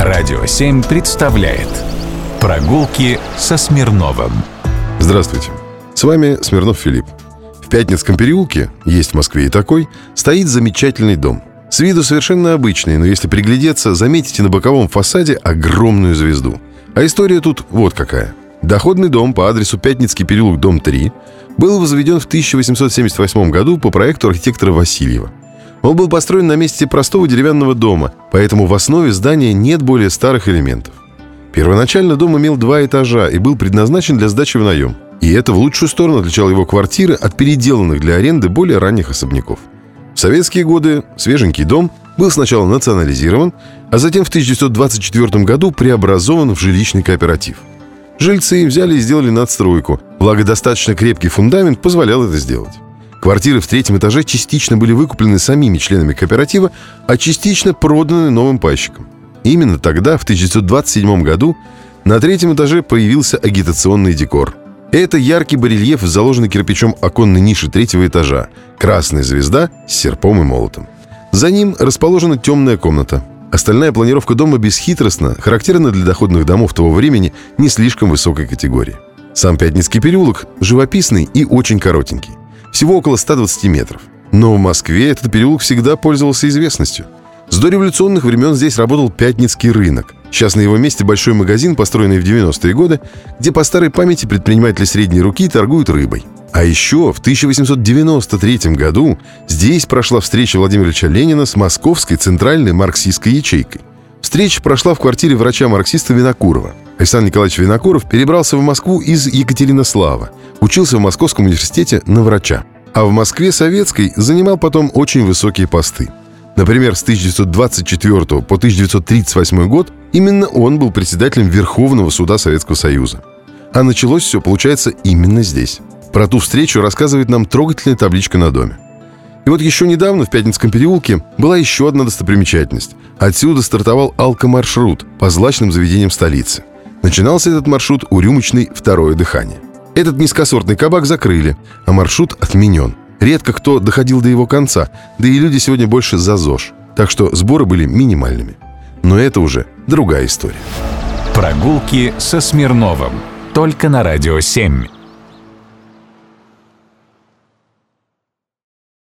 Радио 7 представляет Прогулки со Смирновым Здравствуйте, с вами Смирнов Филипп. В Пятницком переулке, есть в Москве и такой, стоит замечательный дом. С виду совершенно обычный, но если приглядеться, заметите на боковом фасаде огромную звезду. А история тут вот какая. Доходный дом по адресу Пятницкий переулок, дом 3, был возведен в 1878 году по проекту архитектора Васильева – он был построен на месте простого деревянного дома, поэтому в основе здания нет более старых элементов. Первоначально дом имел два этажа и был предназначен для сдачи в наем. И это в лучшую сторону отличало его квартиры от переделанных для аренды более ранних особняков. В советские годы свеженький дом был сначала национализирован, а затем в 1924 году преобразован в жилищный кооператив. Жильцы взяли и сделали надстройку, благо достаточно крепкий фундамент позволял это сделать. Квартиры в третьем этаже частично были выкуплены самими членами кооператива, а частично проданы новым пайщикам. Именно тогда, в 1927 году, на третьем этаже появился агитационный декор. Это яркий барельеф, заложенный кирпичом оконной ниши третьего этажа, красная звезда с серпом и молотом. За ним расположена темная комната. Остальная планировка дома бесхитростна, характерна для доходных домов того времени не слишком высокой категории. Сам Пятницкий переулок живописный и очень коротенький всего около 120 метров. Но в Москве этот переулок всегда пользовался известностью. С дореволюционных времен здесь работал Пятницкий рынок. Сейчас на его месте большой магазин, построенный в 90-е годы, где по старой памяти предприниматели средней руки торгуют рыбой. А еще в 1893 году здесь прошла встреча Владимира Ильича Ленина с Московской центральной марксистской ячейкой. Встреча прошла в квартире врача-марксиста Винокурова. Александр Николаевич Винокуров перебрался в Москву из Екатеринослава. Учился в Московском университете на врача. А в Москве советской занимал потом очень высокие посты. Например, с 1924 по 1938 год именно он был председателем Верховного суда Советского Союза. А началось все, получается, именно здесь. Про ту встречу рассказывает нам трогательная табличка на доме. И вот еще недавно в Пятницком переулке была еще одна достопримечательность. Отсюда стартовал алкомаршрут по злачным заведениям столицы. Начинался этот маршрут у рюмочной «Второе дыхание». Этот низкосортный кабак закрыли, а маршрут отменен. Редко кто доходил до его конца, да и люди сегодня больше за ЗОЖ. Так что сборы были минимальными. Но это уже другая история. Прогулки со Смирновым. Только на «Радио 7».